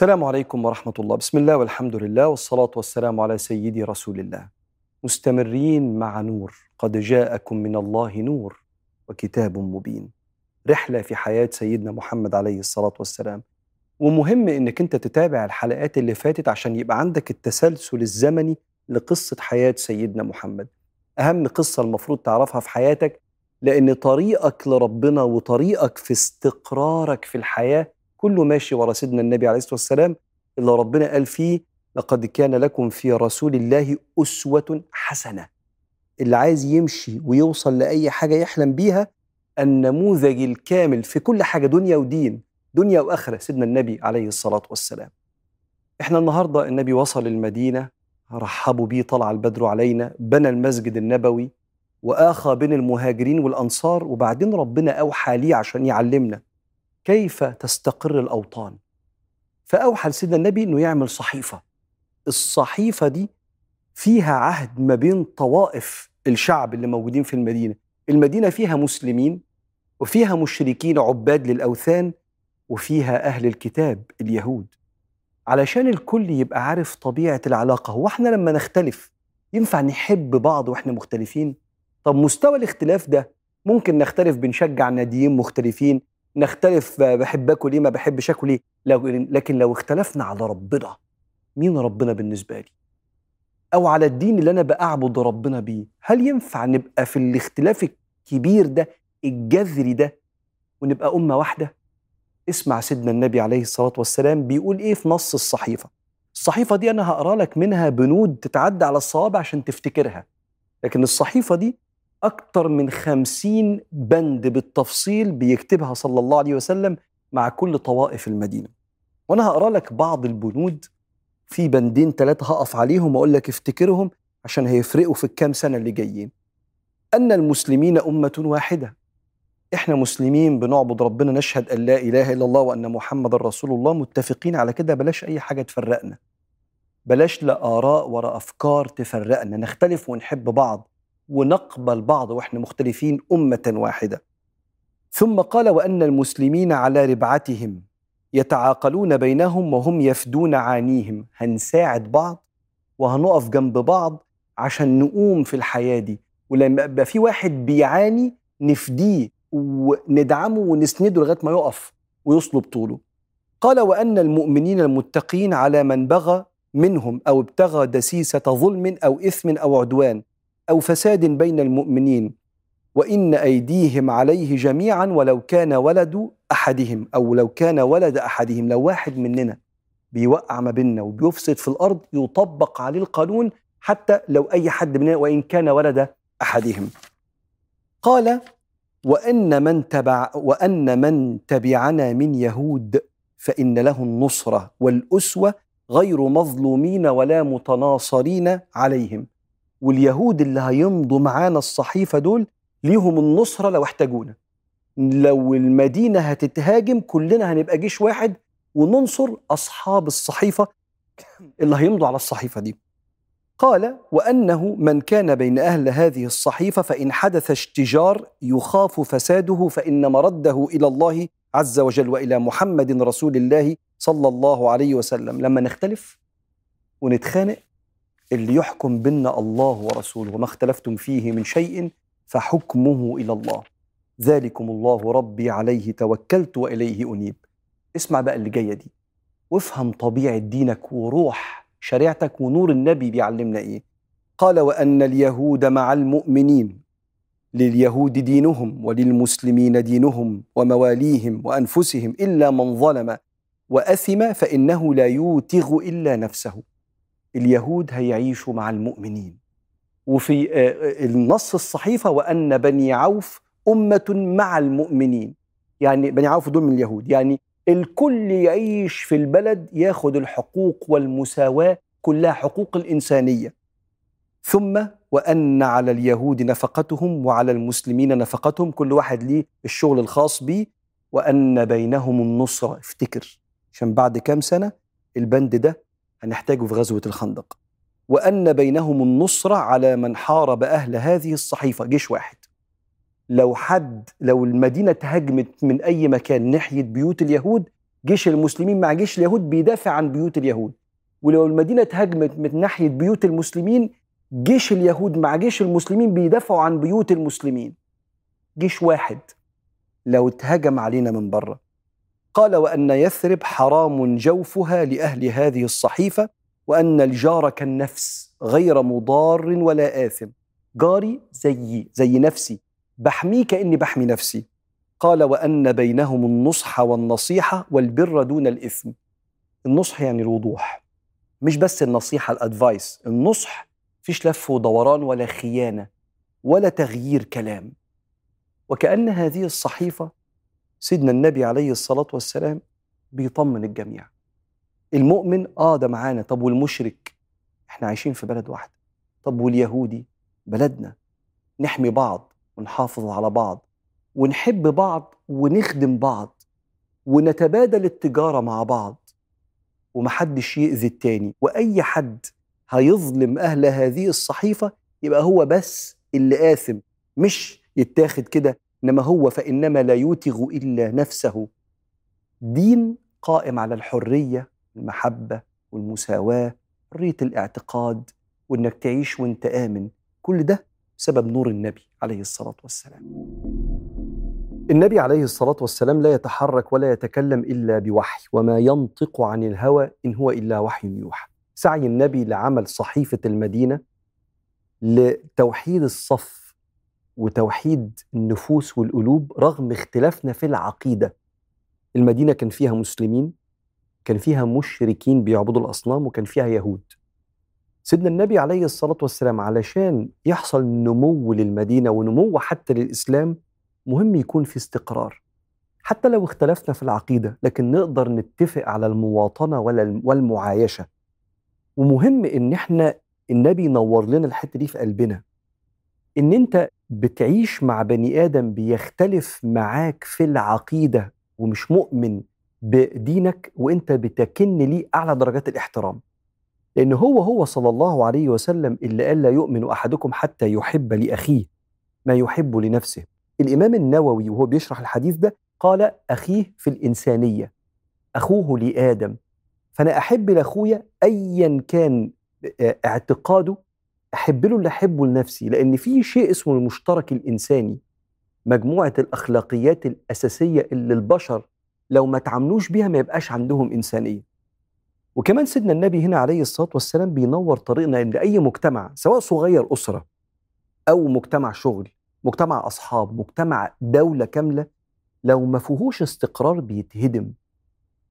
السلام عليكم ورحمة الله. بسم الله والحمد لله والصلاة والسلام على سيدي رسول الله. مستمرين مع نور. قد جاءكم من الله نور وكتاب مبين. رحلة في حياة سيدنا محمد عليه الصلاة والسلام. ومهم إنك أنت تتابع الحلقات اللي فاتت عشان يبقى عندك التسلسل الزمني لقصة حياة سيدنا محمد. أهم قصة المفروض تعرفها في حياتك لأن طريقك لربنا وطريقك في استقرارك في الحياة كله ماشي ورا سيدنا النبي عليه الصلاة والسلام اللي ربنا قال فيه لقد كان لكم في رسول الله أسوة حسنة. اللي عايز يمشي ويوصل لأي حاجة يحلم بيها النموذج الكامل في كل حاجة دنيا ودين دنيا وآخرة سيدنا النبي عليه الصلاة والسلام. إحنا النهاردة النبي وصل المدينة رحبوا بيه طلع البدر علينا بنى المسجد النبوي وآخى بين المهاجرين والأنصار وبعدين ربنا أوحى ليه عشان يعلمنا. كيف تستقر الأوطان؟ فأوحى لسيدنا النبي أنه يعمل صحيفة. الصحيفة دي فيها عهد ما بين طوائف الشعب اللي موجودين في المدينة. المدينة فيها مسلمين وفيها مشركين عباد للأوثان وفيها أهل الكتاب اليهود. علشان الكل يبقى عارف طبيعة العلاقة هو إحنا لما نختلف ينفع نحب بعض وإحنا مختلفين؟ طب مستوى الاختلاف ده ممكن نختلف بنشجع ناديين مختلفين نختلف بحب آكل إيه ما بحبش آكل إيه. لكن لو اختلفنا على ربنا مين ربنا بالنسبة لي؟ أو على الدين اللي أنا بعبد ربنا بيه هل ينفع نبقى في الاختلاف الكبير ده الجذري ده ونبقى أمة واحدة؟ اسمع سيدنا النبي عليه الصلاة والسلام بيقول إيه في نص الصحيفة. الصحيفة دي أنا هقرأ لك منها بنود تتعدى على الصوابع عشان تفتكرها. لكن الصحيفة دي أكثر من خمسين بند بالتفصيل بيكتبها صلى الله عليه وسلم مع كل طوائف المدينة. وأنا هقرأ لك بعض البنود في بندين ثلاثة هقف عليهم وأقول لك افتكرهم عشان هيفرقوا في الكام سنة اللي جايين. أن المسلمين أمة واحدة. إحنا مسلمين بنعبد ربنا نشهد أن لا إله إلا الله وأن محمد رسول الله متفقين على كده؟ بلاش أي حاجة تفرقنا. بلاش لا آراء ولا أفكار تفرقنا. نختلف ونحب بعض. ونقبل بعض وإحنا مختلفين أمة واحدة. ثم قال وأن المسلمين على ربعتهم يتعاقلون بينهم وهم يفدون عانيهم. هنساعد بعض وهنقف جنب بعض عشان نقوم في الحياة دي. ولما يبقى في واحد بيعاني نفديه وندعمه ونسنده لغاية ما يقف ويصلب طوله. قال وأن المؤمنين المتقين على من بغى منهم أو ابتغى دسيسة ظلم أو إثم أو عدوان. أو فساد بين المؤمنين وإن أيديهم عليه جميعا ولو كان ولد أحدهم أو لو كان ولد أحدهم لو واحد مننا بيوقع ما بيننا وبيفسد في الأرض يطبق عليه القانون حتى لو أي حد مننا وإن كان ولد أحدهم. قال وأن من تبع وأن من تبعنا من يهود فإن له النصرة والأسوة غير مظلومين ولا متناصرين عليهم. واليهود اللي هيمضوا معانا الصحيفة دول ليهم النصرة لو احتاجونا. لو المدينة هتتهاجم كلنا هنبقى جيش واحد وننصر أصحاب الصحيفة اللي هيمضوا على الصحيفة دي. قال وأنه من كان بين أهل هذه الصحيفة فإن حدث اشتجار يخاف فساده فإن مرده إلى الله عز وجل وإلى محمد رسول الله صلى الله عليه وسلم. لما نختلف ونتخانق اللي يحكم بيننا الله ورسوله وما اختلفتم فيه من شيء فحكمه إلى الله. ذلكم الله ربي عليه توكلت وإليه أنيب. اسمع بقى اللي جاية دي. وافهم طبيعة دينك وروح شريعتك ونور النبي بيعلمنا إيه. قال وأن اليهود مع المؤمنين لليهود دينهم وللمسلمين دينهم ومواليهم وأنفسهم إلا من ظلم وأثم فإنه لا يوتغ إلا نفسه. اليهود هيعيشوا مع المؤمنين. وفي النص الصحيفة وأن بني عوف أمة مع المؤمنين. يعني بني عوف دول من اليهود. يعني الكل يعيش في البلد ياخد الحقوق والمساواة كلها حقوق الإنسانية. ثم وأن على اليهود نفقتهم وعلى المسلمين نفقتهم كل واحد ليه الشغل الخاص بيه. وأن بينهم النصرة. افتكر عشان بعد كام سنة البند ده هنحتاجه في غزوة الخندق. وأن بينهم النصرة على من حارب أهل هذه الصحيفة. جيش واحد. لو حد لو المدينة تهاجمت من أي مكان ناحية بيوت اليهود جيش المسلمين مع جيش اليهود بيدافع عن بيوت اليهود. ولو المدينة اتهاجمت من ناحية بيوت المسلمين جيش اليهود مع جيش المسلمين بيدافعوا عن بيوت المسلمين. جيش واحد. لو اتهجم علينا من بره قال وأن يثرب حرام جوفها لأهل هذه الصحيفة وأن الجار كالنفس غير مضار ولا آثم. جاري زيي زي نفسي. بحميه كأني بحمي نفسي. قال وأن بينهم النصح والنصيحة والبر دون الإثم. النصح يعني الوضوح. مش بس النصيحة الأدفايس. النصح فيش لف ودوران ولا خيانة ولا تغيير كلام. وكأن هذه الصحيفة سيدنا النبي عليه الصلاة والسلام بيطمن الجميع. المؤمن آه ده معانا. طب والمشرك؟ إحنا عايشين في بلد واحدة. طب واليهودي؟ بلدنا. نحمي بعض ونحافظ على بعض ونحب بعض ونخدم بعض ونتبادل التجارة مع بعض. ومحدش يأذي التاني. وأي حد هيظلم أهل هذه الصحيفة يبقى هو بس اللي آثم مش يتاخد كده إنما هو فإنما لا يوتغ إلا نفسه. دين قائم على الحرية المحبة والمساواة حرية الاعتقاد وإنك تعيش وإنت آمن. كل ده سبب نور النبي عليه الصلاة والسلام. النبي عليه الصلاة والسلام لا يتحرك ولا يتكلم إلا بوحي وما ينطق عن الهوى إن هو إلا وحي يوحى. سعي النبي لعمل صحيفة المدينة لتوحيد الصف وتوحيد النفوس والقلوب رغم اختلافنا في العقيدة. المدينة كان فيها مسلمين كان فيها مشركين بيعبدوا الأصنام وكان فيها يهود. سيدنا النبي عليه الصلاة والسلام علشان يحصل نمو للمدينة ونمو حتى للإسلام مهم يكون في استقرار. حتى لو اختلفنا في العقيدة لكن نقدر نتفق على المواطنة والمعايشة. ومهم إن إحنا النبي نور لنا الحتة دي في قلبنا. إن أنت بتعيش مع بني آدم بيختلف معاك في العقيدة ومش مؤمن بدينك وإنت بتكن ليه أعلى درجات الاحترام. لأن هو هو صلى الله عليه وسلم اللي قال لا يؤمن أحدكم حتى يحب لأخيه ما يحب لنفسه. الإمام النووي وهو بيشرح الحديث ده قال أخيه في الإنسانية أخوه لآدم. فأنا أحب لأخويا ايا كان اعتقاده أحب له اللي أحبه لنفسي لأن في شيء اسمه المشترك الإنساني مجموعة الأخلاقيات الأساسية اللي البشر لو ما تعاملوش بيها ما يبقاش عندهم إنسانية. وكمان سيدنا النبي هنا عليه الصلاة والسلام بينور طريقنا إن أي مجتمع سواء صغير أسرة أو مجتمع شغل مجتمع أصحاب مجتمع دولة كاملة لو ما فيهوش استقرار بيتهدم.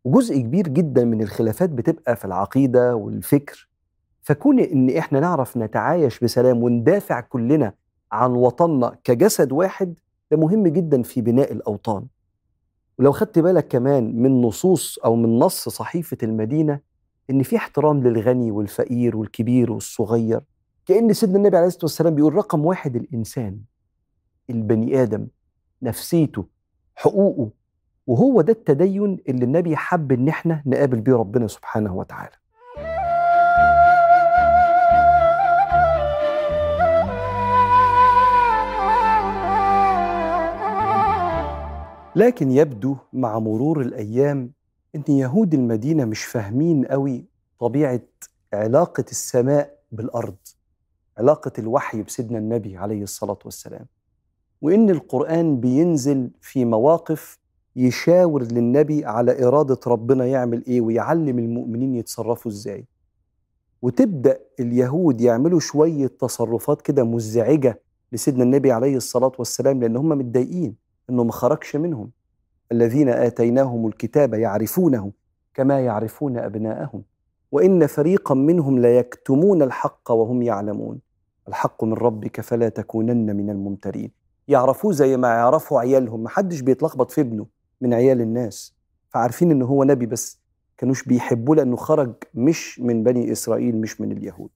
وجزء كبير جدا من الخلافات بتبقى في العقيدة والفكر. فكون إن إحنا نعرف نتعايش بسلام وندافع كلنا عن وطننا كجسد واحد ده مهم جدا في بناء الأوطان. ولو خدت بالك كمان من نصوص أو من نص صحيفة المدينة إن في احترام للغني والفقير والكبير والصغير. كأن سيدنا النبي عليه الصلاة والسلام بيقول رقم واحد الإنسان البني آدم نفسيته حقوقه. وهو ده التدين اللي النبي حب إن إحنا نقابل بيه ربنا سبحانه وتعالى. لكن يبدو مع مرور الأيام أن يهود المدينة مش فاهمين قوي طبيعة علاقة السماء بالأرض علاقة الوحي بسيدنا النبي عليه الصلاة والسلام. وإن القرآن بينزل في مواقف يشاور للنبي على إرادة ربنا يعمل إيه ويعلم المؤمنين يتصرفوا إزاي. وتبدأ اليهود يعملوا شوية تصرفات كده مزعجة لسيدنا النبي عليه الصلاة والسلام لأن هم متضايقين. إنه ما خرجش منهم. الذين آتيناهم الكتاب يعرفونه كما يعرفون أبناءهم. وإن فريقا منهم ليكتمون الحق وهم يعلمون. الحق من ربك فلا تكونن من الممترين. يعرفوه زي ما يعرفوا عيالهم. محدش بيتلخبط في ابنه من عيال الناس. فعارفين ان هو نبي بس كانوش بيحبوه لأنه خرج مش من بني إسرائيل مش من اليهود.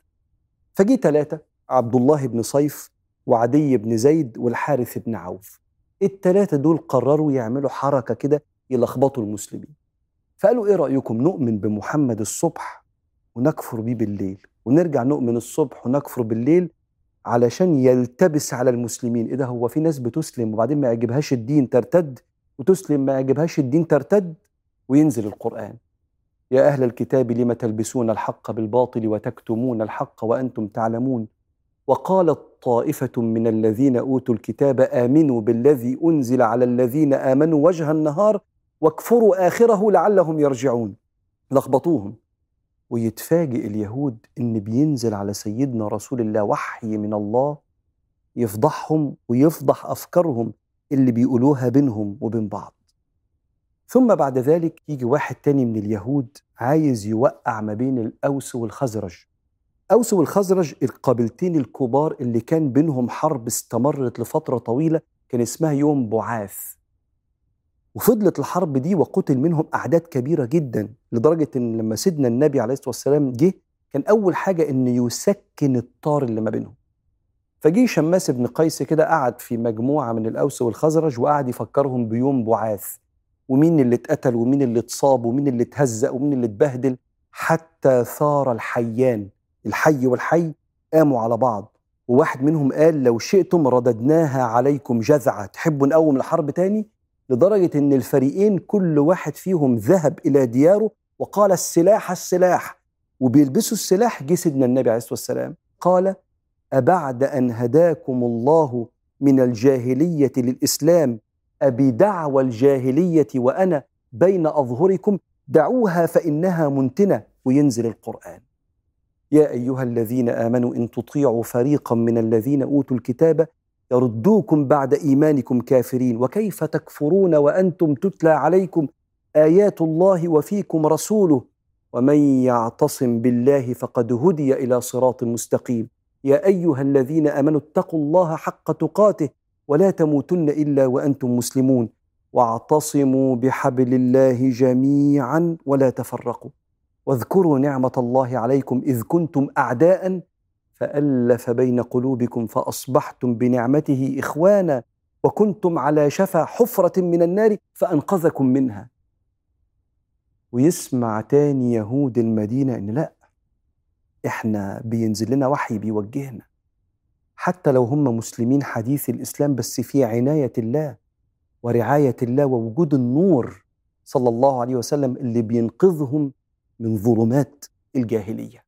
فجي ثلاثة عبد الله بن صيف وعدي بن زيد والحارث بن عوف. التلاتة دول قرروا يعملوا حركة كده يلخبطوا المسلمين. فقالوا إيه رأيكم؟ نؤمن بمحمد الصبح ونكفر بيه بالليل. ونرجع نؤمن الصبح ونكفر بالليل علشان يلتبس على المسلمين. إيه ده؟ هو في ناس بتسلم وبعدين ما يعجبهاش الدين ترتد؟ وتسلم ما يعجبهاش الدين ترتد؟ وينزل القرآن. يا أهل الكتاب لم تلبسون الحق بالباطل وتكتمون الحق وأنتم تعلمون؟ وقالت طائفة من الذين أوتوا الكتاب آمنوا بالذي أنزل على الذين آمنوا وجه النهار واكفروا آخره لعلهم يرجعون. لخبطوهم. ويتفاجئ اليهود إن بينزل على سيدنا رسول الله وحي من الله يفضحهم ويفضح أفكارهم اللي بيقولوها بينهم وبين بعض. ثم بعد ذلك يجي واحد تاني من اليهود عايز يوقع ما بين الأوس والخزرج. أوس والخزرج القبيلتين الكبار اللي كان بينهم حرب استمرت لفترة طويلة كان اسمها يوم بعاث وفضلت الحرب دي وقتل منهم أعداد كبيرة جدا لدرجة إن لما سيدنا النبي عليه الصلاة والسلام جه كان أول حاجة إن يسكن الطار اللي ما بينهم. فجي شماس بن قيس كده قعد في مجموعة من الأوس والخزرج وقعد يفكرهم بيوم بعاث ومين اللي اتقتل؟ ومين اللي اتصاب؟ ومين اللي اتهزأ؟ ومين اللي اتبهدل؟ حتى ثار الحيان. الحي والحي قاموا على بعض وواحد منهم قال لو شئتم رددناها عليكم جذعة تحبوا نقوم الحرب تاني؟ لدرجة إن الفريقين كل واحد فيهم ذهب إلى دياره وقال السلاح السلاح وبيلبسوا السلاح جه سيدنا النبي عليه الصلاة والسلام. قال أبعد أن هداكم الله من الجاهلية للإسلام أبدعوى الجاهلية وأنا بين أظهركم دعوها فإنها منتنة وينزل القرآن. يا أيها الذين آمنوا إن تطيعوا فريقا من الذين أوتوا الكتاب يردوكم بعد إيمانكم كافرين. وكيف تكفرون وأنتم تتلى عليكم آيات الله وفيكم رسوله؟ ومن يعتصم بالله فقد هدي إلى صراط مستقيم. يا أيها الذين آمنوا اتقوا الله حق تقاته ولا تموتن إلا وأنتم مسلمون. واعتصموا بحبل الله جميعا ولا تفرقوا. واذكروا نعمة الله عليكم إذ كنتم أعداء فألف بين قلوبكم فأصبحتم بنعمته إخوانا وكنتم على شفا حفرة من النار فأنقذكم منها. ويسمع تاني يهود المدينة إن لا إحنا بينزل لنا وحي بيوجهنا. حتى لو هم مسلمين حديث الإسلام بس في عناية الله ورعاية الله ووجود النور صلى الله عليه وسلم اللي بينقذهم من ظلمات الجاهلية.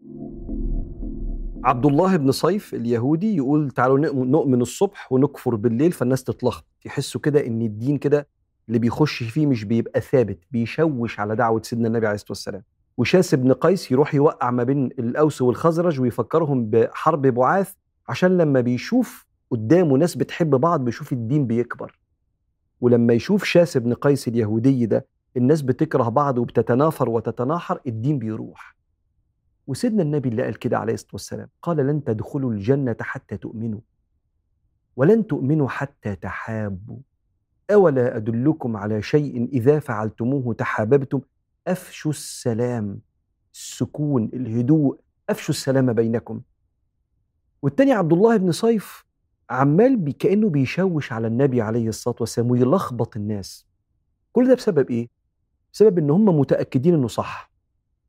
عبد الله بن صيف اليهودي يقول تعالوا نؤمن الصبح ونكفر بالليل فالناس تتلخبط. يحسوا كده إن الدين كده اللي بيخش فيه مش بيبقى ثابت بيشوش على دعوة سيدنا النبي عليه الصلاة والسلام. وشاس بن قيس يروح يوقع ما بين الأوس والخزرج ويفكرهم بحرب بعاث عشان لما بيشوف قدامه ناس بتحب بعض بيشوف الدين بيكبر. ولما يشوف شاس بن قيس اليهودي ده الناس بتكره بعض وبتتنافر وتتناحر الدين بيروح. وسيدنا النبي اللي قال كده عليه الصلاة والسلام قال لن تدخلوا الجنة حتى تؤمنوا. ولن تؤمنوا حتى تحابوا. أولا أدلكم على شيء إذا فعلتموه تحاببتم؟ أفشوا السلام السكون الهدوء أفشوا السلام بينكم. والتاني عبد الله بن صيف عمال بي كأنه بيشوش على النبي عليه الصلاة والسلام ويلخبط الناس. كل ده بسبب إيه؟ بسبب إن هم متأكدين إنه صح.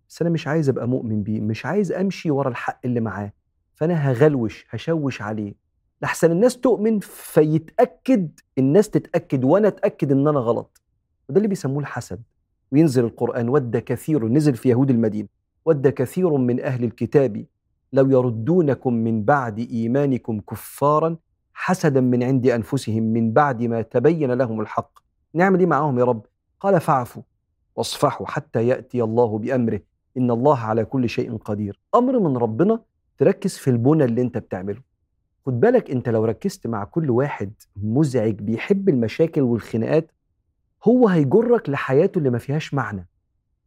بس أنا مش عايز أبقى مؤمن بيه مش عايز أمشي ورا الحق اللي معاه. فأنا هغلوش هشوش عليه. لحسن الناس تؤمن فيتأكد الناس تتأكد وأنا أتأكد إن أنا غلط. وده اللي بيسموه الحسد. وينزل القرآن ود كثير نزل في يهود المدينة. ود كثير من أهل الكتاب لو يردونكم من بعد إيمانكم كفارا حسدا من عند أنفسهم من بعد ما تبين لهم الحق. نعمل إيه معاهم يا رب؟ قال فاعفوا. واصفحوا حتى يأتي الله بأمره. إن الله على كل شيء قدير. أمر من ربنا تركز في البنى اللي أنت بتعمله. خد بالك أنت لو ركزت مع كل واحد مزعج بيحب المشاكل والخناقات هو هيجرك لحياته اللي ما فيهاش معنى.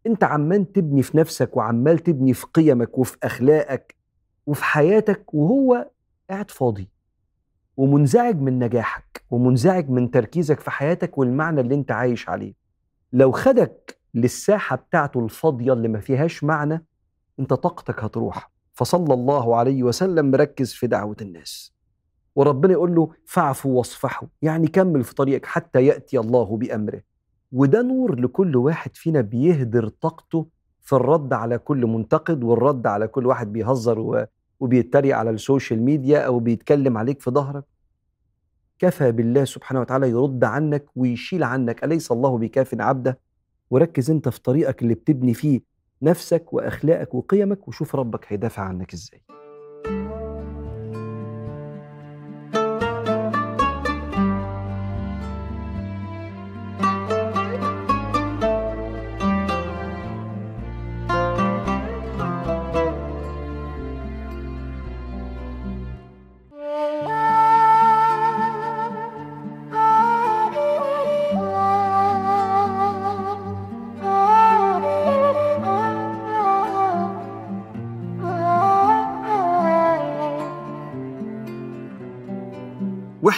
أنت عمال تبني في نفسك وعمال تبني في قيمك وفي أخلاقك وفي حياتك وهو قاعد فاضي. ومنزعج من نجاحك ومنزعج من تركيزك في حياتك والمعنى اللي أنت عايش عليه. لو خدك للساحة بتاعته الفاضية اللي ما فيهاش معنى أنت طاقتك هتروح. فصلى الله عليه وسلم مركز في دعوة الناس. وربنا يقول له فاعفوا واصفحوا يعني كمل في طريقك حتى يأتي الله بأمره. وده نور لكل واحد فينا بيهدر طاقته في الرد على كل منتقد والرد على كل واحد بيهزر وبيتريق على السوشيال ميديا أو بيتكلم عليك في ظهرك. كفى بالله سبحانه وتعالى يرد عنك ويشيل عنك. أليس الله بكاف عبده؟ وركز أنت في طريقك اللي بتبني فيه نفسك وأخلاقك وقيمك وشوف ربك هيدافع عنك إزاي.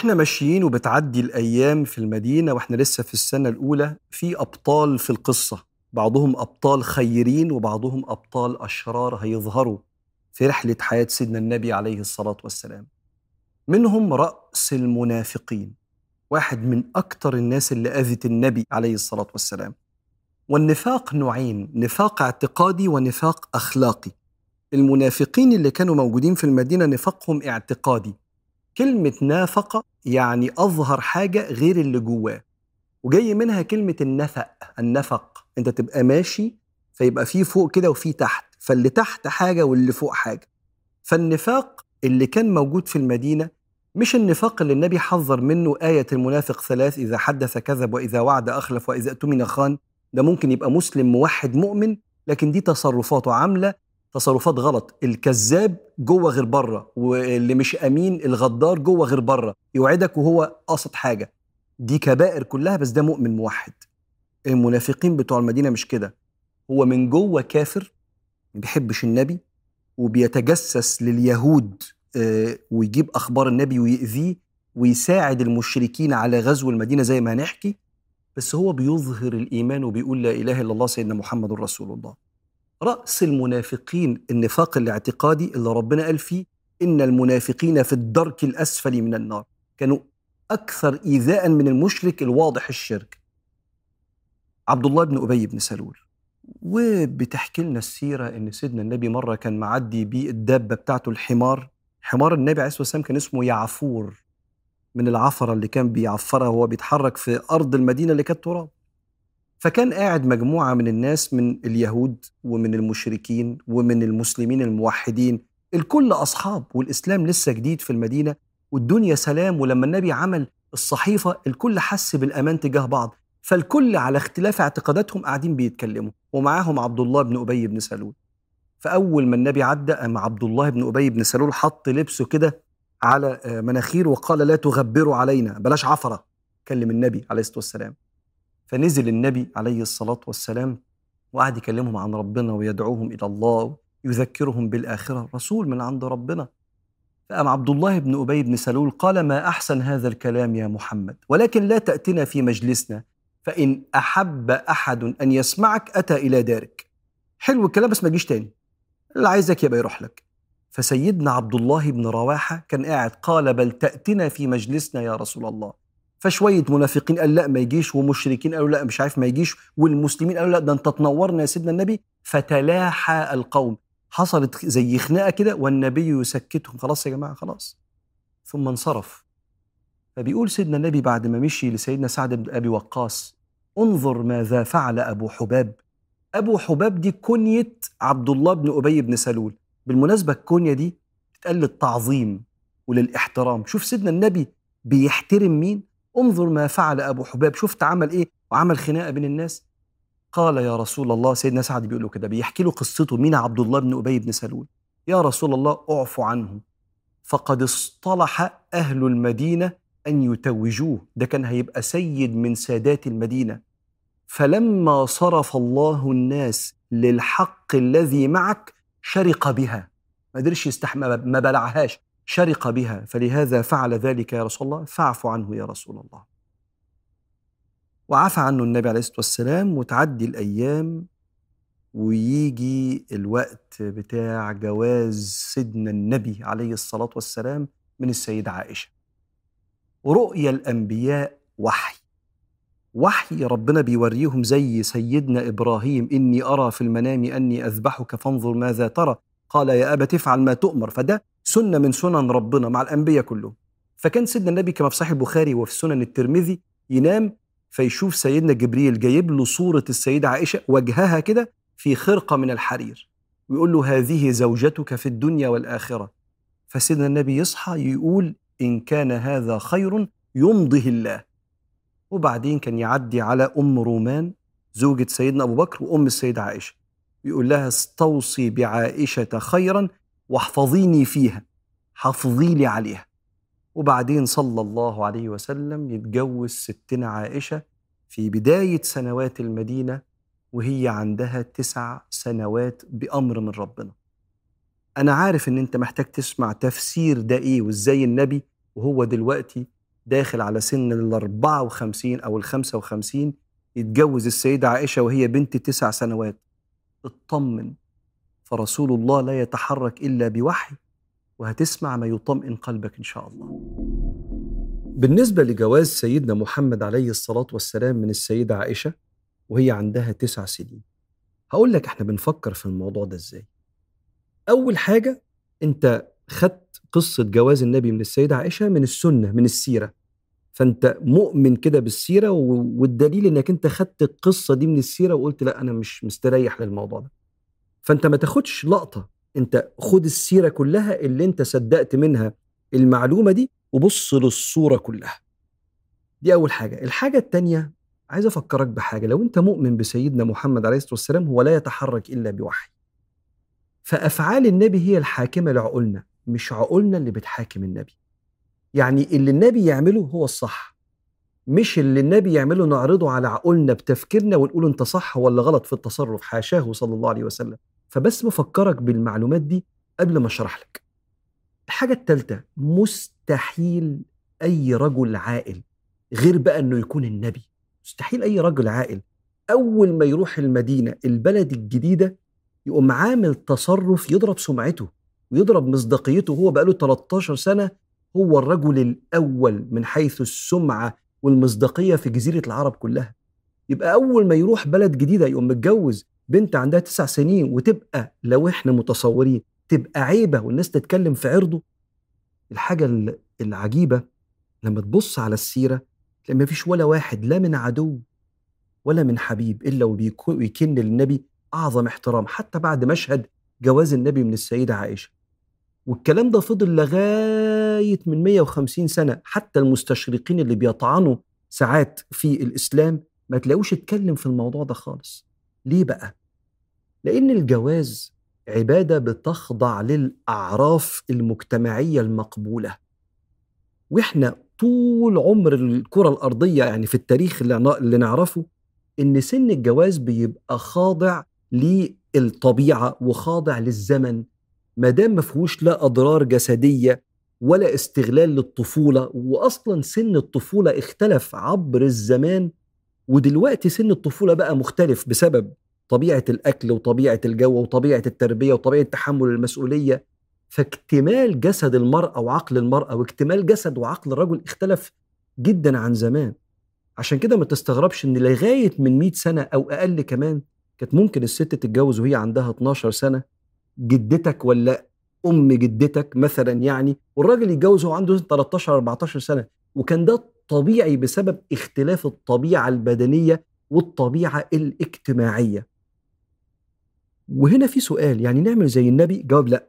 وإحنا ماشيين وبتعدي الأيام في المدينة وإحنا لسه في السنة الأولى في أبطال في القصة. بعضهم أبطال خيرين وبعضهم أبطال أشرار هيظهروا في رحلة حياة سيدنا النبي عليه الصلاة والسلام. منهم رأس المنافقين واحد من أكتر الناس اللي آذت النبي عليه الصلاة والسلام. والنفاق نوعين نفاق اعتقادي ونفاق أخلاقي. المنافقين اللي كانوا موجودين في المدينة نفاقهم اعتقادي. كلمة نافق يعني أظهر حاجة غير اللي جواه. وجاي منها كلمة النفق النفق. أنت تبقى ماشي فيبقى فيه فوق كده وفيه تحت. فاللي تحت حاجة واللي فوق حاجة. فالنفاق اللي كان موجود في المدينة مش النفاق اللي النبي حذر منه آية المنافق ثلاث إذا حدث كذب وإذا وعد أخلف وإذا أؤتمن خان. ده ممكن يبقى مسلم موحد مؤمن لكن دي تصرفاته عاملة تصرفات غلط. الكذاب جوه غير بره واللي مش أمين الغدار جوه غير بره. يوعدك وهو قاصد حاجة. دي كبائر كلها بس ده مؤمن موحد. المنافقين بتوع المدينة مش كده. هو من جوه كافر ما بيحبش النبي وبيتجسس لليهود آه، ويجيب أخبار النبي ويأذيه ويساعد المشركين على غزو المدينة زي ما هنحكي. بس هو بيظهر الإيمان وبيقول لا إله إلا الله سيدنا محمد رسول الله. رأس المنافقين النفاق الاعتقادي اللي ربنا قال فيه إن المنافقين في الدرك الأسفل من النار. كانوا أكثر إيذاء من المشرك الواضح الشرك. عبد الله بن أبي بن سلول. وبتحكي لنا السيرة إن سيدنا النبي مرة كان معدي بيه الدابة بتاعته الحمار. حمار النبي عليه الصلاة والسلام كان اسمه يعفور. من العفرة اللي كان بيعفرها وهو بيتحرك في أرض المدينة اللي كانت تراب. فكان قاعد مجموعة من الناس من اليهود ومن المشركين ومن المسلمين الموحدين الكل أصحاب والإسلام لسه جديد في المدينة والدنيا سلام ولما النبي عمل الصحيفة الكل حس بالأمان تجاه بعض فالكل على اختلاف اعتقاداتهم قاعدين بيتكلموا ومعاهم عبد الله بن أبي بن سلول. فأول ما النبي عدى أم عبد الله بن أبي بن سلول حط لبسه كده على آه، مناخير وقال لا تغبروا علينا بلاش عفرة كلم النبي عليه الصلاة والسلام. فنزل النبي عليه الصلاة والسلام وقعد يكلمهم عن ربنا ويدعوهم إلى الله يذكرهم بالآخرة. رسول من عند ربنا. فقام عبد الله بن أبي بن سلول قال ما أحسن هذا الكلام يا محمد؟ ولكن لا تأتنا في مجلسنا فإن أحب أحد أن يسمعك أتى إلى دارك. حلو الكلام بس ما تجيش تاني. اللي عايزك يبقى يروح لك. فسيدنا عبد الله بن رواحة كان قاعد قال بل تأتنا في مجلسنا يا رسول الله. فشوية منافقين قال لا ما يجيش ومشركين قالوا لا مش عارف ما يجيش والمسلمين قالوا لا ده انت تنورنا يا سيدنا النبي. فتلاحى القوم. حصلت زي خناقة كده والنبي يسكتهم. خلاص يا جماعة خلاص. ثم انصرف. فبيقول سيدنا النبي بعد ما مشي لسيدنا سعد بن أبي وقاص انظر ماذا فعل أبو حباب. أبو حباب دي كنية عبد الله بن أبي بن سلول. بالمناسبة الكنية دي بتتقال للتعظيم وللإحترام. شوف سيدنا النبي بيحترم مين؟ انظر ما فعل أبو حباب. شفت عمل إيه وعمل خناقة بين الناس؟ قال يا رسول الله سيدنا سعد بيقول له كده بيحكي له قصته مين عبد الله بن أبي بن سلول. يا رسول الله أعف عنه. فقد اصطلح أهل المدينة أن يتوجوه. ده كان هيبقى سيد من سادات المدينة. فلما صرف الله الناس للحق الذي معك شرق بها. ما قدرش يستحمل ما بلعهاش. شرق بها فلهذا فعل ذلك يا رسول الله فاعف عنه يا رسول الله. وعفى عنه النبي عليه الصلاة والسلام وتعدي الأيام ويجي الوقت بتاع جواز سيدنا النبي عليه الصلاة والسلام من السيدة عائشة. ورؤيا الأنبياء وحي. وحي ربنا بيوريهم زي سيدنا إبراهيم إني أرى في المنام أني أذبحك فانظر ماذا ترى. قال يا ابا تفعل ما تؤمر. فده سنة من سنن ربنا مع الأنبياء كلهم. فكان سيدنا النبي كما في صحيح البخاري وفي سنن الترمذي ينام فيشوف سيدنا جبريل جايب له صورة السيدة عائشة وجهها كده في خرقة من الحرير ويقول له هذه زوجتك في الدنيا والآخرة. فسيدنا النبي يصحى يقول إن كان هذا خير يمضه الله. وبعدين كان يعدي على أم رومان زوجة سيدنا أبو بكر وأم السيدة عائشة. يقول لها استوصي بعائشة خيرا واحفظيني فيها حافظي لي عليها. وبعدين صلى الله عليه وسلم يتجوز ستنا عائشة في بداية سنوات المدينة وهي عندها تسع سنوات بأمر من ربنا. أنا عارف إن أنت محتاج تسمع تفسير ده إيه وإزاي النبي وهو دلوقتي داخل على سن ال 54 أو ال 55 يتجوز السيدة عائشة وهي بنت تسع سنوات. اطمن فرسول الله لا يتحرك إلا بوحي وهتسمع ما يطمئن قلبك إن شاء الله. بالنسبة لجواز سيدنا محمد عليه الصلاة والسلام من السيدة عائشة وهي عندها تسع سنين. هقول لك إحنا بنفكر في الموضوع ده إزاي. أول حاجة أنت خدت قصة جواز النبي من السيدة عائشة من السنة من السيرة. فأنت مؤمن كده بالسيرة والدليل إنك أنت خدت القصة دي من السيرة وقلت لا أنا مش مستريح للموضوع ده. فأنت ما تاخدش لقطة أنت خد السيرة كلها اللي أنت صدقت منها المعلومة دي وبص للصورة كلها. دي أول حاجة. الحاجة التانية عايز أفكرك بحاجة. لو أنت مؤمن بسيدنا محمد عليه الصلاة والسلام هو لا يتحرك إلا بوحي. فأفعال النبي هي الحاكمة لعقولنا مش عقولنا اللي بتحاكم النبي. يعني اللي النبي يعمله هو الصح مش اللي النبي يعمله نعرضه على عقولنا بتفكيرنا ونقول انت صح ولا غلط في التصرف حاشاه صلى الله عليه وسلم. فبس بفكرك بالمعلومات دي قبل ما أشرح لك. الحاجة الثالثه مستحيل أي رجل عاقل غير بقى إنه يكون النبي. مستحيل أي رجل عاقل أول ما يروح المدينة البلد الجديدة يقوم عامل تصرف يضرب سمعته ويضرب مصداقيته هو بقاله 13 سنة هو الرجل الأول من حيث السمعة والمصداقية في جزيرة العرب كلها. يبقى أول ما يروح بلد جديدة يقوم متجوز بنت عندها تسع سنين وتبقى لو إحنا متصورين تبقى عيبة والناس تتكلم في عرضه. الحاجة العجيبة لما تبص على السيرة تلاقي مفيش ولا واحد لا من عدو ولا من حبيب إلا وبيكن للنبي أعظم احترام حتى بعد مشهد جواز النبي من السيدة عائشة. والكلام ده فضل لغاية من 150 سنة. حتى المستشرقين اللي بيطعنوا ساعات في الإسلام ما تلاقوش اتكلم في الموضوع ده خالص. ليه بقى؟ لأن الجواز عبادة بتخضع للأعراف المجتمعية المقبولة. وإحنا طول عمر الكرة الأرضية يعني في التاريخ اللي نعرفه إن سن الجواز بيبقى خاضع للطبيعة وخاضع للزمن. ما دام ما فيهوش لا أضرار جسدية ولا استغلال للطفولة واصلا سن الطفولة اختلف عبر الزمان ودلوقتي سن الطفولة بقى مختلف بسبب طبيعة الأكل وطبيعة الجو وطبيعة التربية وطبيعة تحمل المسؤولية. فاكتمال جسد المرأة وعقل المرأة واكتمال جسد وعقل الرجل اختلف جدا عن زمان. عشان كده ما تستغربش إن لغاية من 100 سنة أو أقل كمان كانت ممكن الست تتجوز وهي عندها 12 سنة. جدتك ولا أم جدتك مثلا يعني والراجل يتجوز وهو عنده 13 14 سنة وكان ده طبيعي بسبب اختلاف الطبيعة البدنية والطبيعة الاجتماعية. وهنا في سؤال يعني نعمل زي النبي؟ جواب لأ.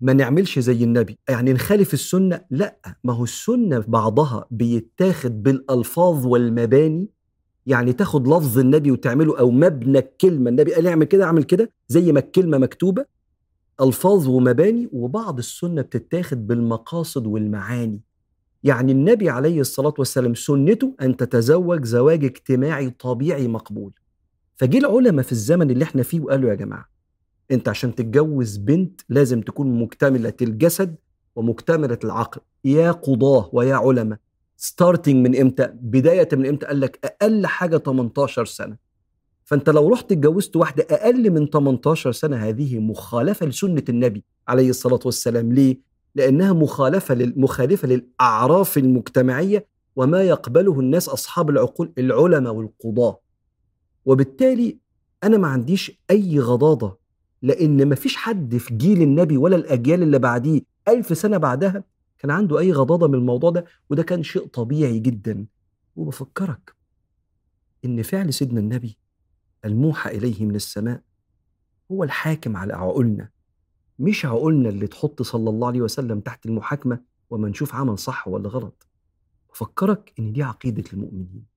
ما نعملش زي النبي. يعني نخالف السنة؟ لأ. ما هو السنة بعضها بيتاخد بالألفاظ والمباني يعني تاخد لفظ النبي وتعمله أو مبنى الكلمة النبي قال اعمل كده اعمل كده زي ما الكلمة مكتوبة ألفاظ ومباني وبعض السنة بتتاخد بالمقاصد والمعاني. يعني النبي عليه الصلاة والسلام سنته أن تتزوج زواج اجتماعي طبيعي مقبول. فجي العلماء في الزمن اللي إحنا فيه وقالوا يا جماعة أنت عشان تتجوز بنت لازم تكون مكتملة الجسد ومكتملة العقل. يا قضاة ويا علماء ستارتنج من إمتى؟ بداية من إمتى؟ قال لك أقل حاجة 18 سنة. فأنت لو رحت اتجوزت واحدة أقل من 18 سنة هذه مخالفة لسنة النبي عليه الصلاة والسلام. ليه؟ لأنها مخالفة مخالفة للأعراف المجتمعية وما يقبله الناس أصحاب العقول العلماء والقضاة. وبالتالي أنا ما عنديش أي غضاضة لأن ما فيش حد في جيل النبي ولا الأجيال اللي بعديه. ألف سنة بعدها كان عنده أي غضاضة من الموضوع ده وده كان شيء طبيعي جدا. وبفكرك إن فعل سيدنا النبي الموحى إليه من السماء هو الحاكم على عقولنا مش عقولنا اللي تحط صلى الله عليه وسلم تحت المحاكمة وما نشوف عمل صح ولا غلط. بفكرك إن دي عقيدة المؤمنين.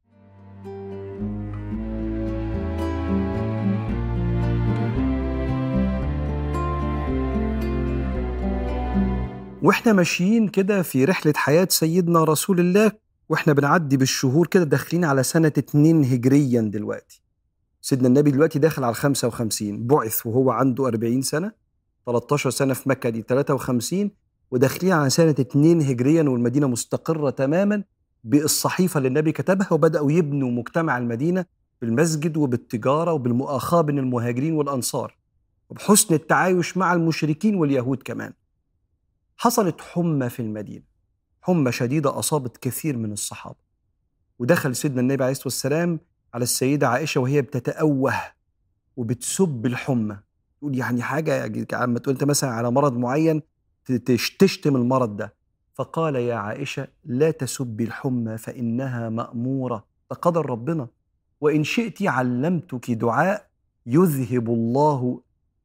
وإحنا ماشيين كده في رحلة حياة سيدنا رسول الله وإحنا بنعدي بالشهور كده داخلين على سنة اتنين هجريا دلوقتي. سيدنا النبي دلوقتي داخل على 55 بعث وهو عنده 40 سنة 13 سنة في مكة دي 53 وداخلين على سنة 2 هجريا والمدينة مستقرة تماما بالصحيفة اللي النبي كتبها وبدأوا يبنوا مجتمع المدينة بالمسجد وبالتجارة وبالمؤاخاة بين المهاجرين والأنصار وبحسن التعايش مع المشركين واليهود كمان. حصلت حمى في المدينة حمى شديدة أصابت كثير من الصحابة ودخل سيدنا النبي عليه الصلاة والسلام على السيدة عائشة وهي بتتأوه وبتسب الحمى تقول يعني حاجة عم تقول أنت مثلا على مرض معين تشتم المرض ده. فقال يا عائشة لا تسبي الحمى فإنها مأمورة فقدر ربنا وإن شئت علمتك دعاء يذهب الله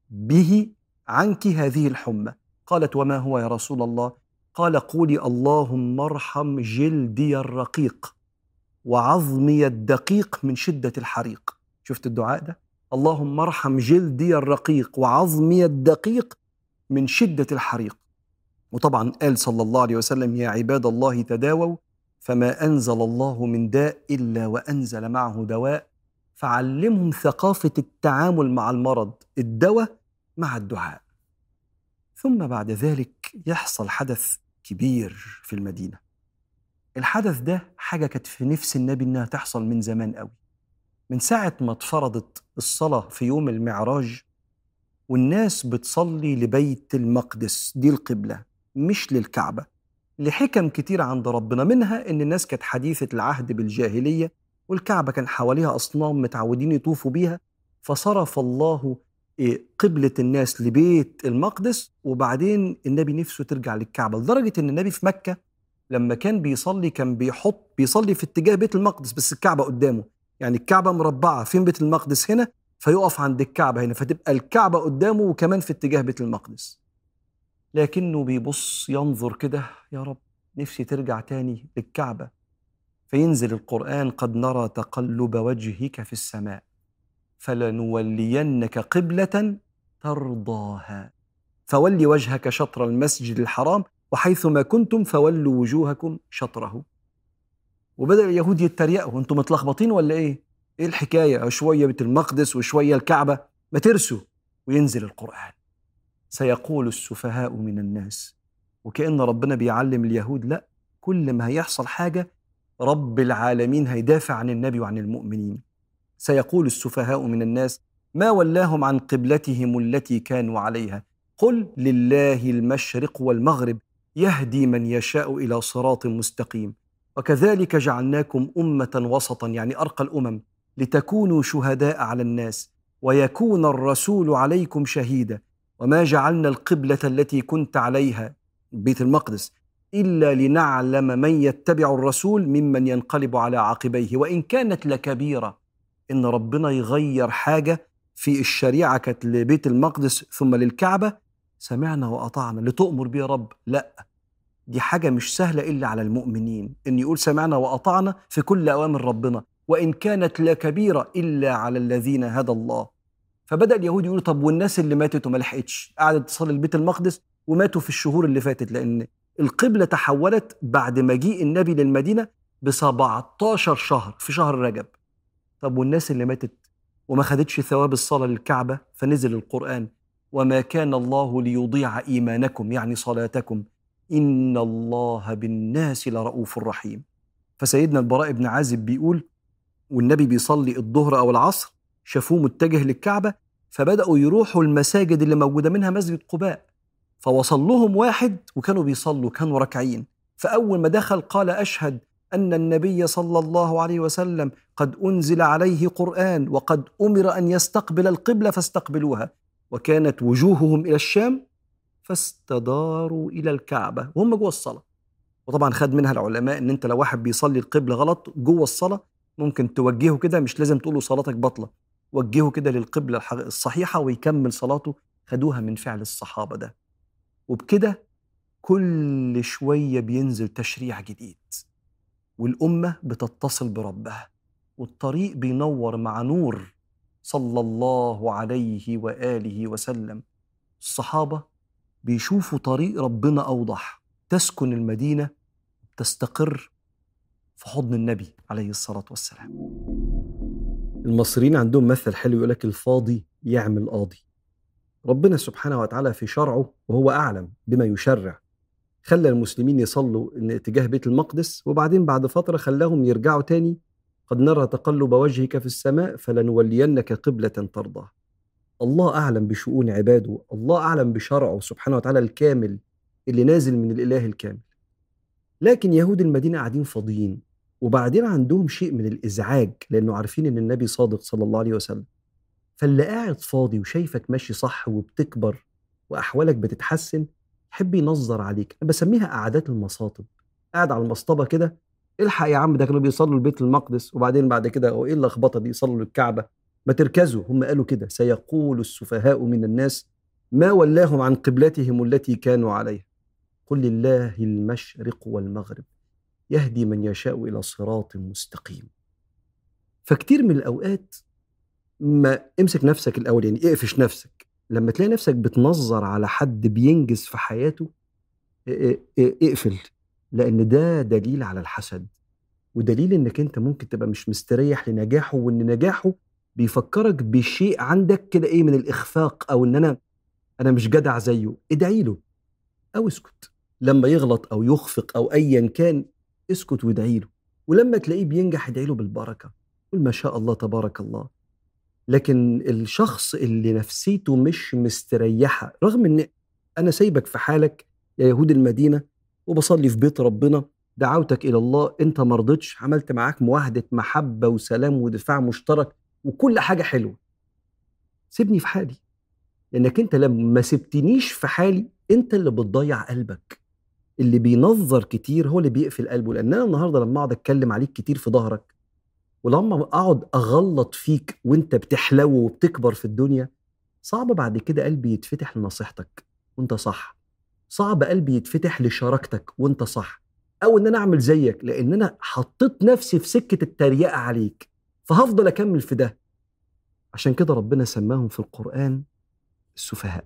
به عنك هذه الحمى. قالت وما هو يا رسول الله؟ قال قولي اللهم ارحم جلدي الرقيق وعظمي الدقيق من شدة الحريق. شفت الدعاء ده؟ اللهم ارحم جلدي الرقيق وعظمي الدقيق من شدة الحريق. وطبعا قال صلى الله عليه وسلم يا عباد الله تداووا فما أنزل الله من داء إلا وأنزل معه دواء فعلمهم ثقافة التعامل مع المرض الدواء مع الدعاء. ثم بعد ذلك يحصل حدث كبير في المدينة. الحدث ده حاجة كانت في نفس النبي إنها تحصل من زمان قوي. من ساعة ما اتفرضت الصلاة في يوم المعراج والناس بتصلي لبيت المقدس دي القبلة مش للكعبة. لحكم كتير عند ربنا منها إن الناس كانت حديثة العهد بالجاهلية والكعبة كان حواليها أصنام متعودين يطوفوا بيها فصرف الله قبلة الناس لبيت المقدس وبعدين النبي نفسه ترجع للكعبة لدرجة إن النبي في مكة لما كان بيصلي كان بيحط بيصلي في اتجاه بيت المقدس بس الكعبة قدامه. يعني الكعبة مربعة فين بيت المقدس هنا؟ فيقف عند الكعبة هنا فتبقى الكعبة قدامه وكمان في اتجاه بيت المقدس. لكنه بيبص ينظر كده يا رب نفسي ترجع تاني للكعبة. فينزل القرآن قد نرى تقلب وجهك في السماء. فلنولينك قبلة ترضاها. فولي وجهك شطر المسجد الحرام وحيثما كنتم فولوا وجوهكم شطره. وبدأ اليهود يتريقوا أنتم متلخبطين ولا إيه؟ إيه الحكاية؟ شوية بيت المقدس وشوية الكعبة. ما ترسوا وينزل القرآن. سيقول السفهاء من الناس. وكأن ربنا بيعلم اليهود لا كل ما هيحصل حاجة رب العالمين هيدافع عن النبي وعن المؤمنين. سيقول السفهاء من الناس ما ولاهم عن قبلتهم التي كانوا عليها. قل لله المشرق والمغرب يهدي من يشاء إلى صراط مستقيم. وكذلك جعلناكم أمة وسطا يعني أرقى الأمم لتكونوا شهداء على الناس ويكون الرسول عليكم شهيدا. وما جعلنا القبلة التي كنت عليها بيت المقدس إلا لنعلم من يتبع الرسول ممن ينقلب على عقبيه وإن كانت لكبيرة. إن ربنا يغير حاجة في الشريعة كانت لبيت المقدس ثم للكعبة سمعنا وأطعنا. لتؤمر بي رب لا. دي حاجة مش سهلة إلا على المؤمنين. إن يقول سمعنا وأطعنا في كل أوامر ربنا وإن كانت لا كبيرة إلا على الذين هدى الله. فبدأ اليهود يقولوا طب والناس اللي ماتت وما لحقتش؟ قعدت تصلي البيت المقدس وماتوا في الشهور اللي فاتت لأن القبلة تحولت بعد مجيء النبي للمدينة ب 17 شهر في شهر رجب. طب والناس اللي ماتت وما خدتش ثواب الصلاة للكعبة فنزل القرآن وما كان الله ليضيع إيمانكم يعني صلاتكم إن الله بالناس لرؤوف رحيم. فسيدنا البراء بن عازب بيقول والنبي بيصلي الظهر أو العصر شافوه متجه للكعبة فبدأوا يروحوا المساجد اللي موجودة منها مسجد قباء. فوصل لهم واحد وكانوا بيصلوا كانوا راكعين. فأول ما دخل قال أشهد أن النبي صلى الله عليه وسلم قد أنزل عليه قرآن وقد أمر أن يستقبل القبلة فاستقبلوها وكانت وجوههم إلى الشام فاستداروا إلى الكعبة وهم جوه الصلاة. وطبعا خد منها العلماء إن أنت لو واحد بيصلي القبلة غلط جوه الصلاة ممكن توجهه كده مش لازم تقول له صلاتك بطلة وجهه كده للقبلة الصحيحة ويكمل صلاته خدوها من فعل الصحابة ده. وبكده كل شوية بينزل تشريع جديد. والأمة بتتصل بربها والطريق بينور مع نور صلى الله عليه وآله وسلم. الصحابة بيشوفوا طريق ربنا أوضح تسكن المدينة تستقر في حضن النبي عليه الصلاة والسلام. المصريين عندهم مثل حلو يقول لك الفاضي يعمل قاضي. ربنا سبحانه وتعالى في شرعه وهو أعلم بما يشرع. خلى المسلمين يصلوا اتجاه بيت المقدس وبعدين بعد فترة خلاهم يرجعوا تاني. قد نرى تقلب وجهك في السماء فلنولينك قبلة ترضاها الله أعلم بشؤون عباده الله أعلم بشرعه سبحانه وتعالى الكامل اللي نازل من الإله الكامل. لكن يهود المدينة قاعدين فاضيين وبعدين عندهم شيء من الإزعاج لأنه عارفين إن النبي صادق صلى الله عليه وسلم. فاللي قاعد فاضي وشايفك ماشي صح وبتكبر وأحوالك بتتحسن يحب ينظر عليك. أنا بسميها قعدات المصاطب. قاعد على المصطبة كده الحق يا عم ده كانوا بيصلوا البيت المقدس وبعدين بعد كده هو إيه اللخبطة دي؟ يصلوا للكعبة. ما تركزوا هم قالوا كده. سيقول السفهاء من الناس ما ولاهم عن قبلتهم التي كانوا عليها. قل لله المشرق والمغرب يهدي من يشاء إلى صراط مستقيم. فكتير من الأوقات ما امسك نفسك الأول يعني اقفش نفسك. لما تلاقي نفسك بتنظر على حد بينجز في حياته اقفل لأن ده دليل على الحسد ودليل إنك أنت ممكن تبقى مش مستريح لنجاحه وإن نجاحه بيفكرك بشيء عندك كده إيه من الإخفاق أو إن أنا أنا مش جدع زيه. ادعي له أو اسكت. لما يغلط أو يخفق أو ايا كان اسكت وادعي له. ولما تلاقيه بينجح ادعي له بالبركة. قول ما شاء الله تبارك الله. لكن الشخص اللي نفسيته مش مستريحة رغم إن أنا سايبك في حالك يا يهود المدينة وبصلي في بيت ربنا دعوتك إلى الله أنت ما عملت معاك معاهده محبة وسلام ودفاع مشترك وكل حاجة حلوة. سيبني في حالي لأنك أنت لما ما سبتنيش في حالي أنت اللي بتضيع قلبك. اللي بينظر كتير هو اللي بيقفل قلبه لأن أنا النهارده لما أقعد أتكلم عليك كتير في ظهرك ولما اقعد اغلط فيك وانت بتحلو وبتكبر في الدنيا صعب بعد كده قلبي يتفتح لنصيحتك وانت صح. صعب قلبي يتفتح لشراكتك وانت صح. أو ان أنا اعمل زيك لأن أنا حطيت نفسي في سكة التريقة عليك. فهفضل أكمل في ده. عشان كده ربنا سماهم في القرآن السفهاء.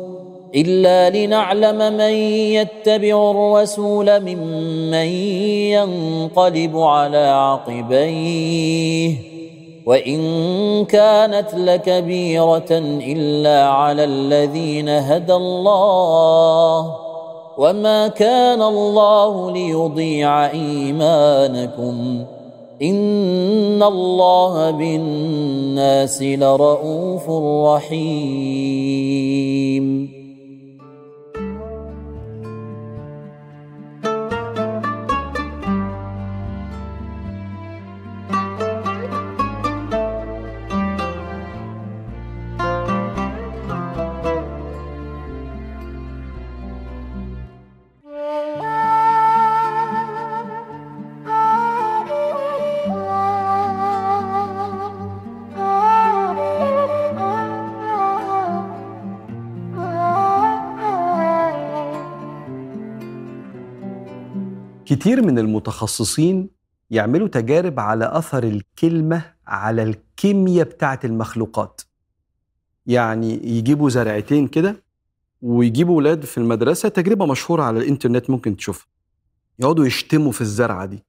إلا لنعلم من يتبع الرسول ممن ينقلب على عقبيه. وإن كانت لكبيرة إلا على الذين هدى الله. وما كان الله ليضيع إيمانكم. إن الله بالناس لرءوف رحيم. كتير من المتخصصين يعملوا تجارب على أثر الكلمة على الكيمياء بتاعة المخلوقات. يعني يجيبوا زرعتين كده ويجيبوا ولاد في المدرسة تجربة مشهورة على الإنترنت ممكن تشوفها. يقعدوا يشتموا في الزرعة دي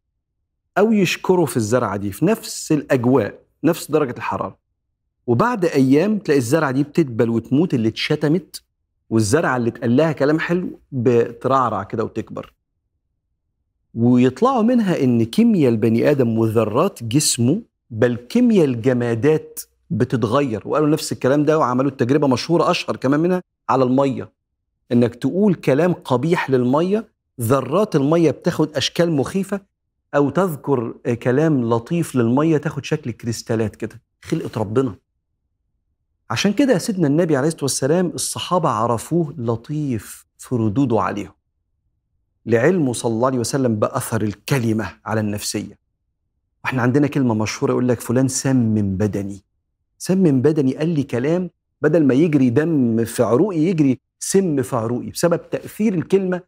أو يشكروا في الزرعة دي في نفس الأجواء نفس درجة الحرارة. وبعد أيام تلاقي الزرعة دي بتدبل وتموت اللي اتشتمت والزرعة اللي اتقال لها كلام حلو بترعرع كده وتكبر. ويطلعوا منها إن كيمياء البني آدم وذرات جسمه بل كيمياء الجمادات بتتغير. وقالوا نفس الكلام ده وعملوا التجربة مشهورة أشهر كمان منها على المية. إنك تقول كلام قبيح للمية ذرات المية بتاخد أشكال مخيفة أو تذكر كلام لطيف للمية تاخد شكل كريستالات كده. خلقه ربنا. عشان كده سيدنا النبي عليه الصلاة والسلام الصحابة عرفوه لطيف في ردوده عليهم. لعلمه صلى الله عليه وسلم بأثر الكلمة على النفسية. وإحنا عندنا كلمة مشهورة يقول لك فلان سمم بدني. سمم بدني قال لي كلام بدل ما يجري دم في عروقي يجري سم في عروقي بسبب تأثير الكلمة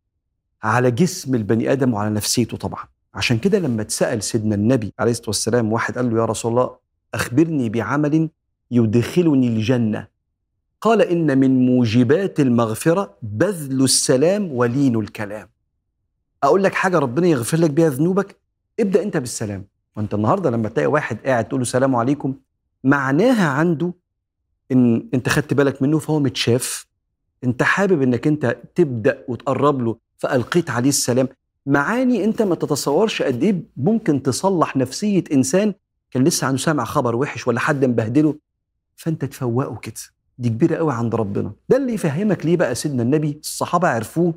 على جسم البني آدم وعلى نفسيته طبعا. عشان كده لما اتسأل سيدنا النبي عليه الصلاة والسلام واحد قال له يا رسول الله أخبرني بعمل يدخلني الجنة. قال إن من موجبات المغفرة بذل السلام ولين الكلام. أقول لك حاجة ربنا يغفر لك بيها ذنوبك. ابدأ أنت بالسلام. وأنت النهارده لما تلاقي واحد قاعد تقول له سلام عليكم معناها عنده إن أنت خدت بالك منه فهو متشاف. أنت حابب إنك أنت تبدأ وتقرب له فألقيت عليه السلام. معاني أنت ما تتصورش قد إيه ممكن تصلح نفسية إنسان كان لسه عنده سامع خبر وحش ولا حد مبهدله. فأنت تفوقه كده. دي كبيرة قوي عند ربنا. ده اللي يفهمك ليه بقى سيدنا النبي؟ الصحابة عرفوه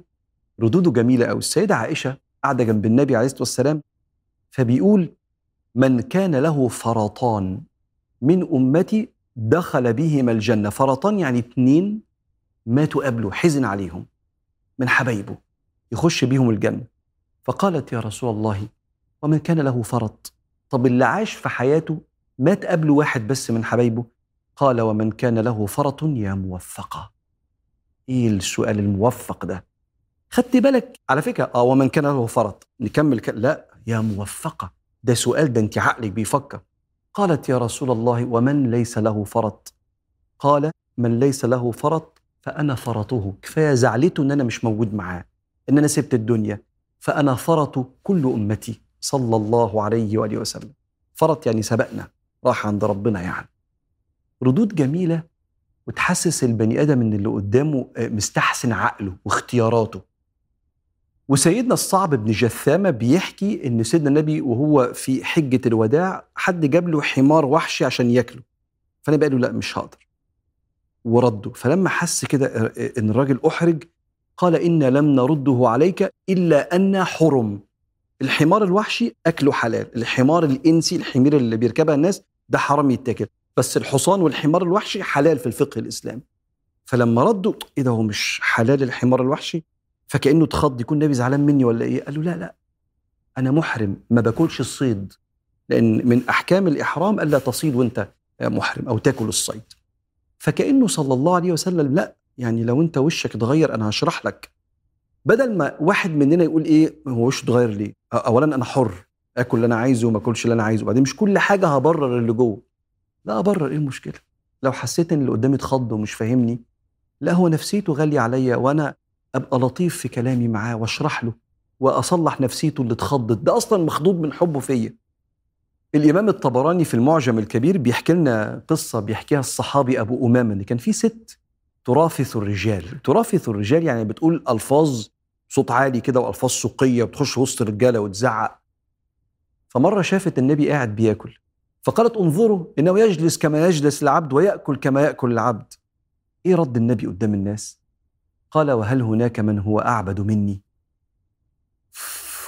ردوده جميلة قوي السيدة عائشة قاعدة جنب النبي عليه الصلاة والسلام فبيقول من كان له فرطان من أمتي دخل بهما الجنة. فرطان يعني اتنين ماتوا قبله حزن عليهم من حبايبه يخش بيهم الجنة. فقالت يا رسول الله ومن كان له فرط؟ طب اللي عاش في حياته مات قبله واحد بس من حبايبه؟ قال ومن كان له فرط يا موفقة. إيه السؤال الموفق ده؟ خدت بالك؟ على فكرة آه ومن كان له فرط. نكمل ك... لا يا موفقة. ده سؤال ده انت عقلك بيفكر. قالت يا رسول الله ومن ليس له فرط؟ قال من ليس له فرط فأنا فرطه. كفاية زعلته إن أنا مش موجود معاه إن أنا سبت الدنيا. فأنا فرط كل أمتي صلى الله عليه وآله وسلم. فرط يعني سبقنا راح عند ربنا يعني. ردود جميلة وتحسس البني آدم إن اللي قدامه مستحسن عقله واختياراته. وسيدنا الصعب بن جثامة بيحكي إن سيدنا النبي وهو في حجة الوداع حد جاب له حمار وحشي عشان ياكله. فأنا قال له لا مش هقدر. ورده. فلما حس كده إن الراجل أحرج قال إنا لم نرده عليك إلا أن حرم. الحمار الوحشي أكله حلال. الحمار الإنسي الحمير اللي بيركبها الناس ده حرام يتاكل. بس الحصان والحمار الوحشي حلال في الفقه الإسلامي. فلما ردوا إيه ده هو مش حلال الحمار الوحشي؟ فكأنه اتخض يكون النبي زعلان مني ولا إيه؟ قال له لا لا. أنا محرم ما باكلش الصيد. لأن من أحكام الإحرام ألا تصيد وأنت محرم أو تاكل الصيد. فكأنه صلى الله عليه وسلم لا يعني لو أنت وشك اتغير أنا هشرح لك. بدل ما واحد مننا يقول إيه هو وشه اتغير ليه؟ اولا أنا حر آكل اللي أنا عايزه وما آكلش اللي أنا عايزه. وبعدين مش كل حاجة هبرر اللي جوه. لا أبرر إيه المشكلة؟ لو حسيت إن اللي قدامي اتخض ومش فاهمني لا هو نفسيته غالية عليا وأنا أبقى لطيف في كلامي معاه وأشرح له وأصلح نفسيته اللي اتخضت. ده أصلا مخضوض من حبه فيا. الإمام الطبراني في المعجم الكبير بيحكي لنا قصة بيحكيها الصحابي أبو أمامة ان كان في ست ترافث الرجال. ترافث الرجال يعني بتقول ألفاظ صوت عالي كده وألفاظ سوقية بتخش وسط الرجالة وتزعق. فمرة شافت النبي قاعد بياكل. فقالت انظروا إنه يجلس كما يجلس العبد ويأكل كما يأكل العبد. إيه رد النبي قدام الناس؟ قال وهل هناك من هو أعبد مني؟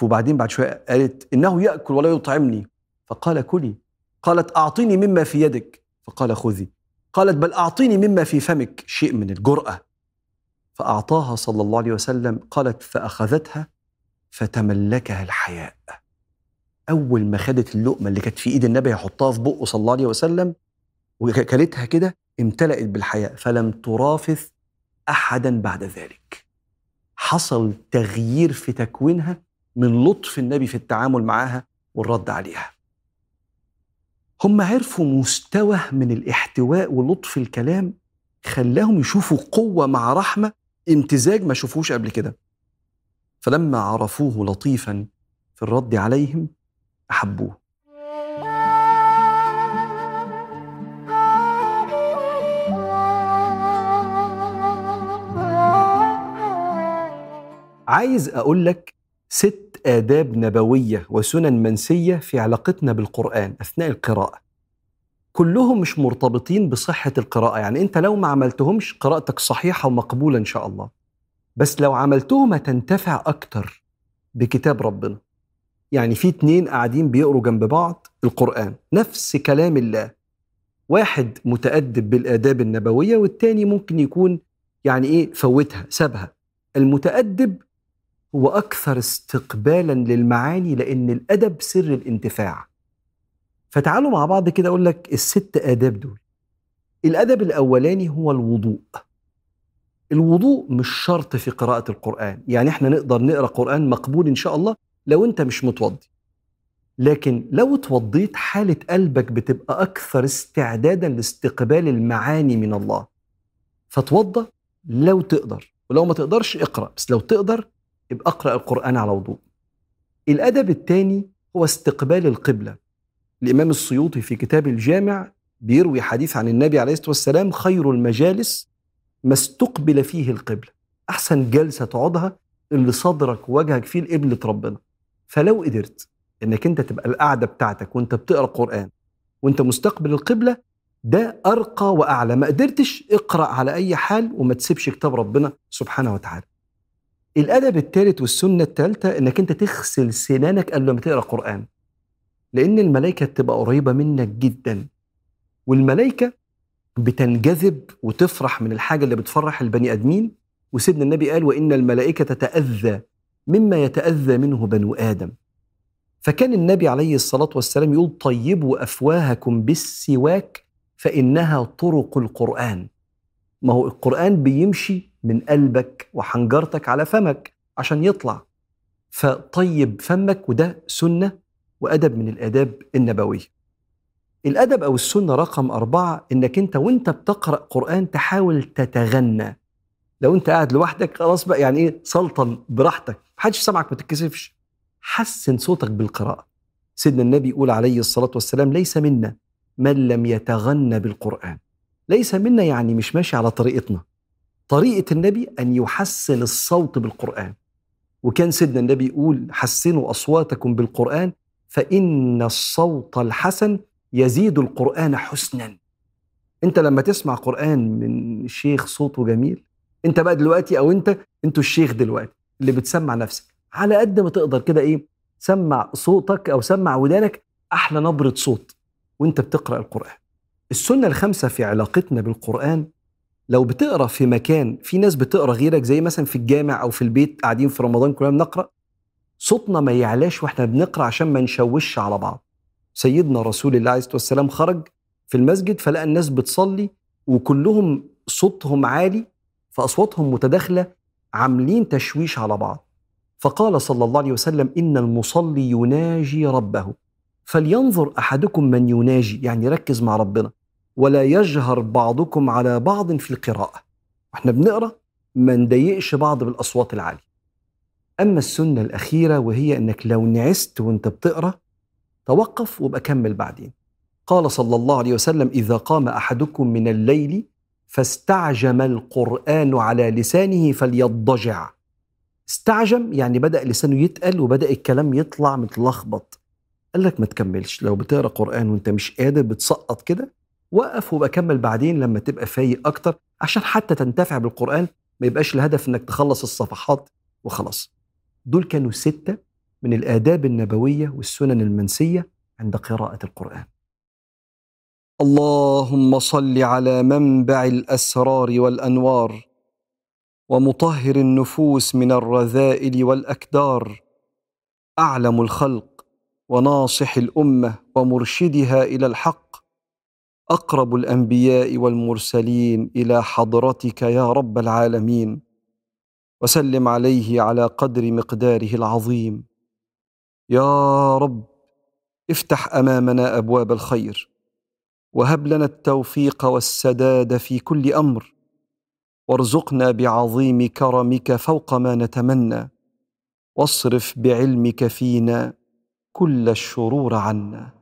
وبعدين بعد شوية قالت إنه يأكل ولا يطعمني. فقال كلي. قالت أعطيني مما في يدك. فقال خذي. قالت بل أعطيني مما في فمك شيء من الجرأة. فأعطاها صلى الله عليه وسلم قالت فأخذتها فتملكها الحياء. أول ما خدت اللقمة اللي كانت في إيد النبي يحطها في بقه صلى الله عليه وسلم وكلتها كده امتلأت بالحياء فلم ترافث أحدا بعد ذلك. حصل تغيير في تكوينها من لطف النبي في التعامل معها والرد عليها. هم عرفوا مستوى من الاحتواء ولطف الكلام خلاهم يشوفوا قوة مع رحمة امتزاج ما شافوش قبل كده. فلما عرفوه لطيفا في الرد عليهم أحبوه. عايز أقول لك ست آداب نبوية وسنن منسية في علاقتنا بالقرآن أثناء القراءة. كلهم مش مرتبطين بصحة القراءة يعني أنت لو ما عملتهمش قراءتك صحيحة ومقبولة إن شاء الله. بس لو عملتهم هتنتفع أكتر بكتاب ربنا. يعني في اتنين قاعدين بيقروا جنب بعض القرآن نفس كلام الله. واحد متأدب بالآداب النبوية والتاني ممكن يكون يعني إيه فوتها سابها. المتأدب هو أكثر استقبالا للمعاني لأن الأدب سر الانتفاع. فتعالوا مع بعض كده أقول لك الست آداب دول. الأدب الأولاني هو الوضوء. الوضوء مش شرط في قراءة القرآن. يعني إحنا نقدر نقرأ قرآن مقبول إن شاء الله لو أنت مش متوضي. لكن لو اتوضيت حالة قلبك بتبقى أكثر استعدادا لاستقبال المعاني من الله. فتوضى لو تقدر. ولو ما تقدرش اقرأ بس لو تقدر يبقى اقرأ القرآن على وضوء. الأدب الثاني هو استقبال القبلة. الإمام السيوطي في كتاب الجامع بيروي حديث عن النبي عليه الصلاة والسلام خير المجالس ما استقبل فيه القبلة. أحسن جلسة تقعدها اللي صدرك ووجهك فيه لقبلة ربنا. فلو قدرت إنك أنت تبقى القعده بتاعتك وأنت بتقرأ قران وأنت مستقبل القبلة ده أرقى وأعلى. ما قدرتش اقرأ على أي حال وما تسيبش كتاب ربنا سبحانه وتعالى. الأدب الثالث والسنة الثالثه إنك أنت تغسل سنانك قبل ما تقرأ قرآن. لأن الملائكة تبقى قريبة منك جدا. والملائكة بتنجذب وتفرح من الحاجة اللي بتفرح البني آدمين. وسيدنا النبي قال وإن الملائكة تتأذى مما يتأذى منه بنو آدم. فكان النبي عليه الصلاة والسلام يقول طيبوا أفواهكم بالسواك فإنها طرق القرآن. ما هو القرآن بيمشي من قلبك وحنجرتك على فمك عشان يطلع. فطيب فمك وده سنة وأدب من الآداب النبوية. الأدب أو السنة رقم أربعة إنك أنت وأنت بتقرأ قرآن تحاول تتغنى. لو أنت قاعد لوحدك خلاص بقى يعني إيه سلطن براحتك محدش سامعك ما تتكسفش. حسن صوتك بالقراءة. سيدنا النبي يقول عليه الصلاة والسلام ليس منا من لم يتغنى بالقرآن. ليس منا يعني مش ماشي على طريقتنا. طريقة النبي أن يحسن الصوت بالقرآن. وكان سيدنا النبي يقول حسنوا أصواتكم بالقرآن فإن الصوت الحسن يزيد القرآن حسنا. أنت لما تسمع قرآن من شيخ صوته جميل أنت بقى دلوقتي أو أنت أنتوا الشيخ دلوقتي اللي بتسمع نفسك. على قد ما تقدر كده إيه سمع صوتك أو سمع ودانك أحلى نبرة صوت وأنت بتقرأ القرآن. السنة الخامسة في علاقتنا بالقرآن لو بتقرأ في مكان في ناس بتقرأ غيرك زي مثلا في الجامع أو في البيت قاعدين في رمضان كلنا بنقرأ صوتنا ما يعلاش وإحنا بنقرأ عشان ما نشوش على بعض. سيدنا رسول الله عليه الصلاة والسلام خرج في المسجد فلقى الناس بتصلي وكلهم صوتهم عالي فأصواتهم متداخلة عاملين تشويش على بعض. فقال صلى الله عليه وسلم إن المصلي يناجي ربه. فلينظر أحدكم من يناجي يعني ركز مع ربنا. ولا يجهر بعضكم على بعض في القراءة. وإحنا بنقرأ ما نضايقش بعض بالأصوات العالية. أما السنة الأخيرة وهي إنك لو نعست وأنت بتقرأ توقف وابقى كمل بعدين. قال صلى الله عليه وسلم إذا قام أحدكم من الليل فاستعجم القرآن على لسانه فليضجع. استعجم يعني بدأ لسانه يتقل وبدأ الكلام يطلع متلخبط. قال لك ما تكملش. لو بتقرأ قرآن وأنت مش قادر بتسقط كده وقف وبقى كمل بعدين لما تبقى فايق أكتر عشان حتى تنتفع بالقرآن ما يبقاش الهدف إنك تخلص الصفحات وخلاص. دول كانوا ستة من الآداب النبوية والسنن المنسية عند قراءة القرآن. اللهم صل على منبع الأسرار والأنوار ومطهر النفوس من الرذائل والأكدار. أعلم الخلق وناصح الأمة ومرشدها إلى الحق أقرب الأنبياء والمرسلين إلى حضرتك يا رب العالمين وسلم عليه على قدر مقداره العظيم. يا رب افتح أمامنا أبواب الخير وهب لنا التوفيق والسداد في كل أمر وارزقنا بعظيم كرمك فوق ما نتمنى واصرف بعلمك فينا كل الشرور عنا.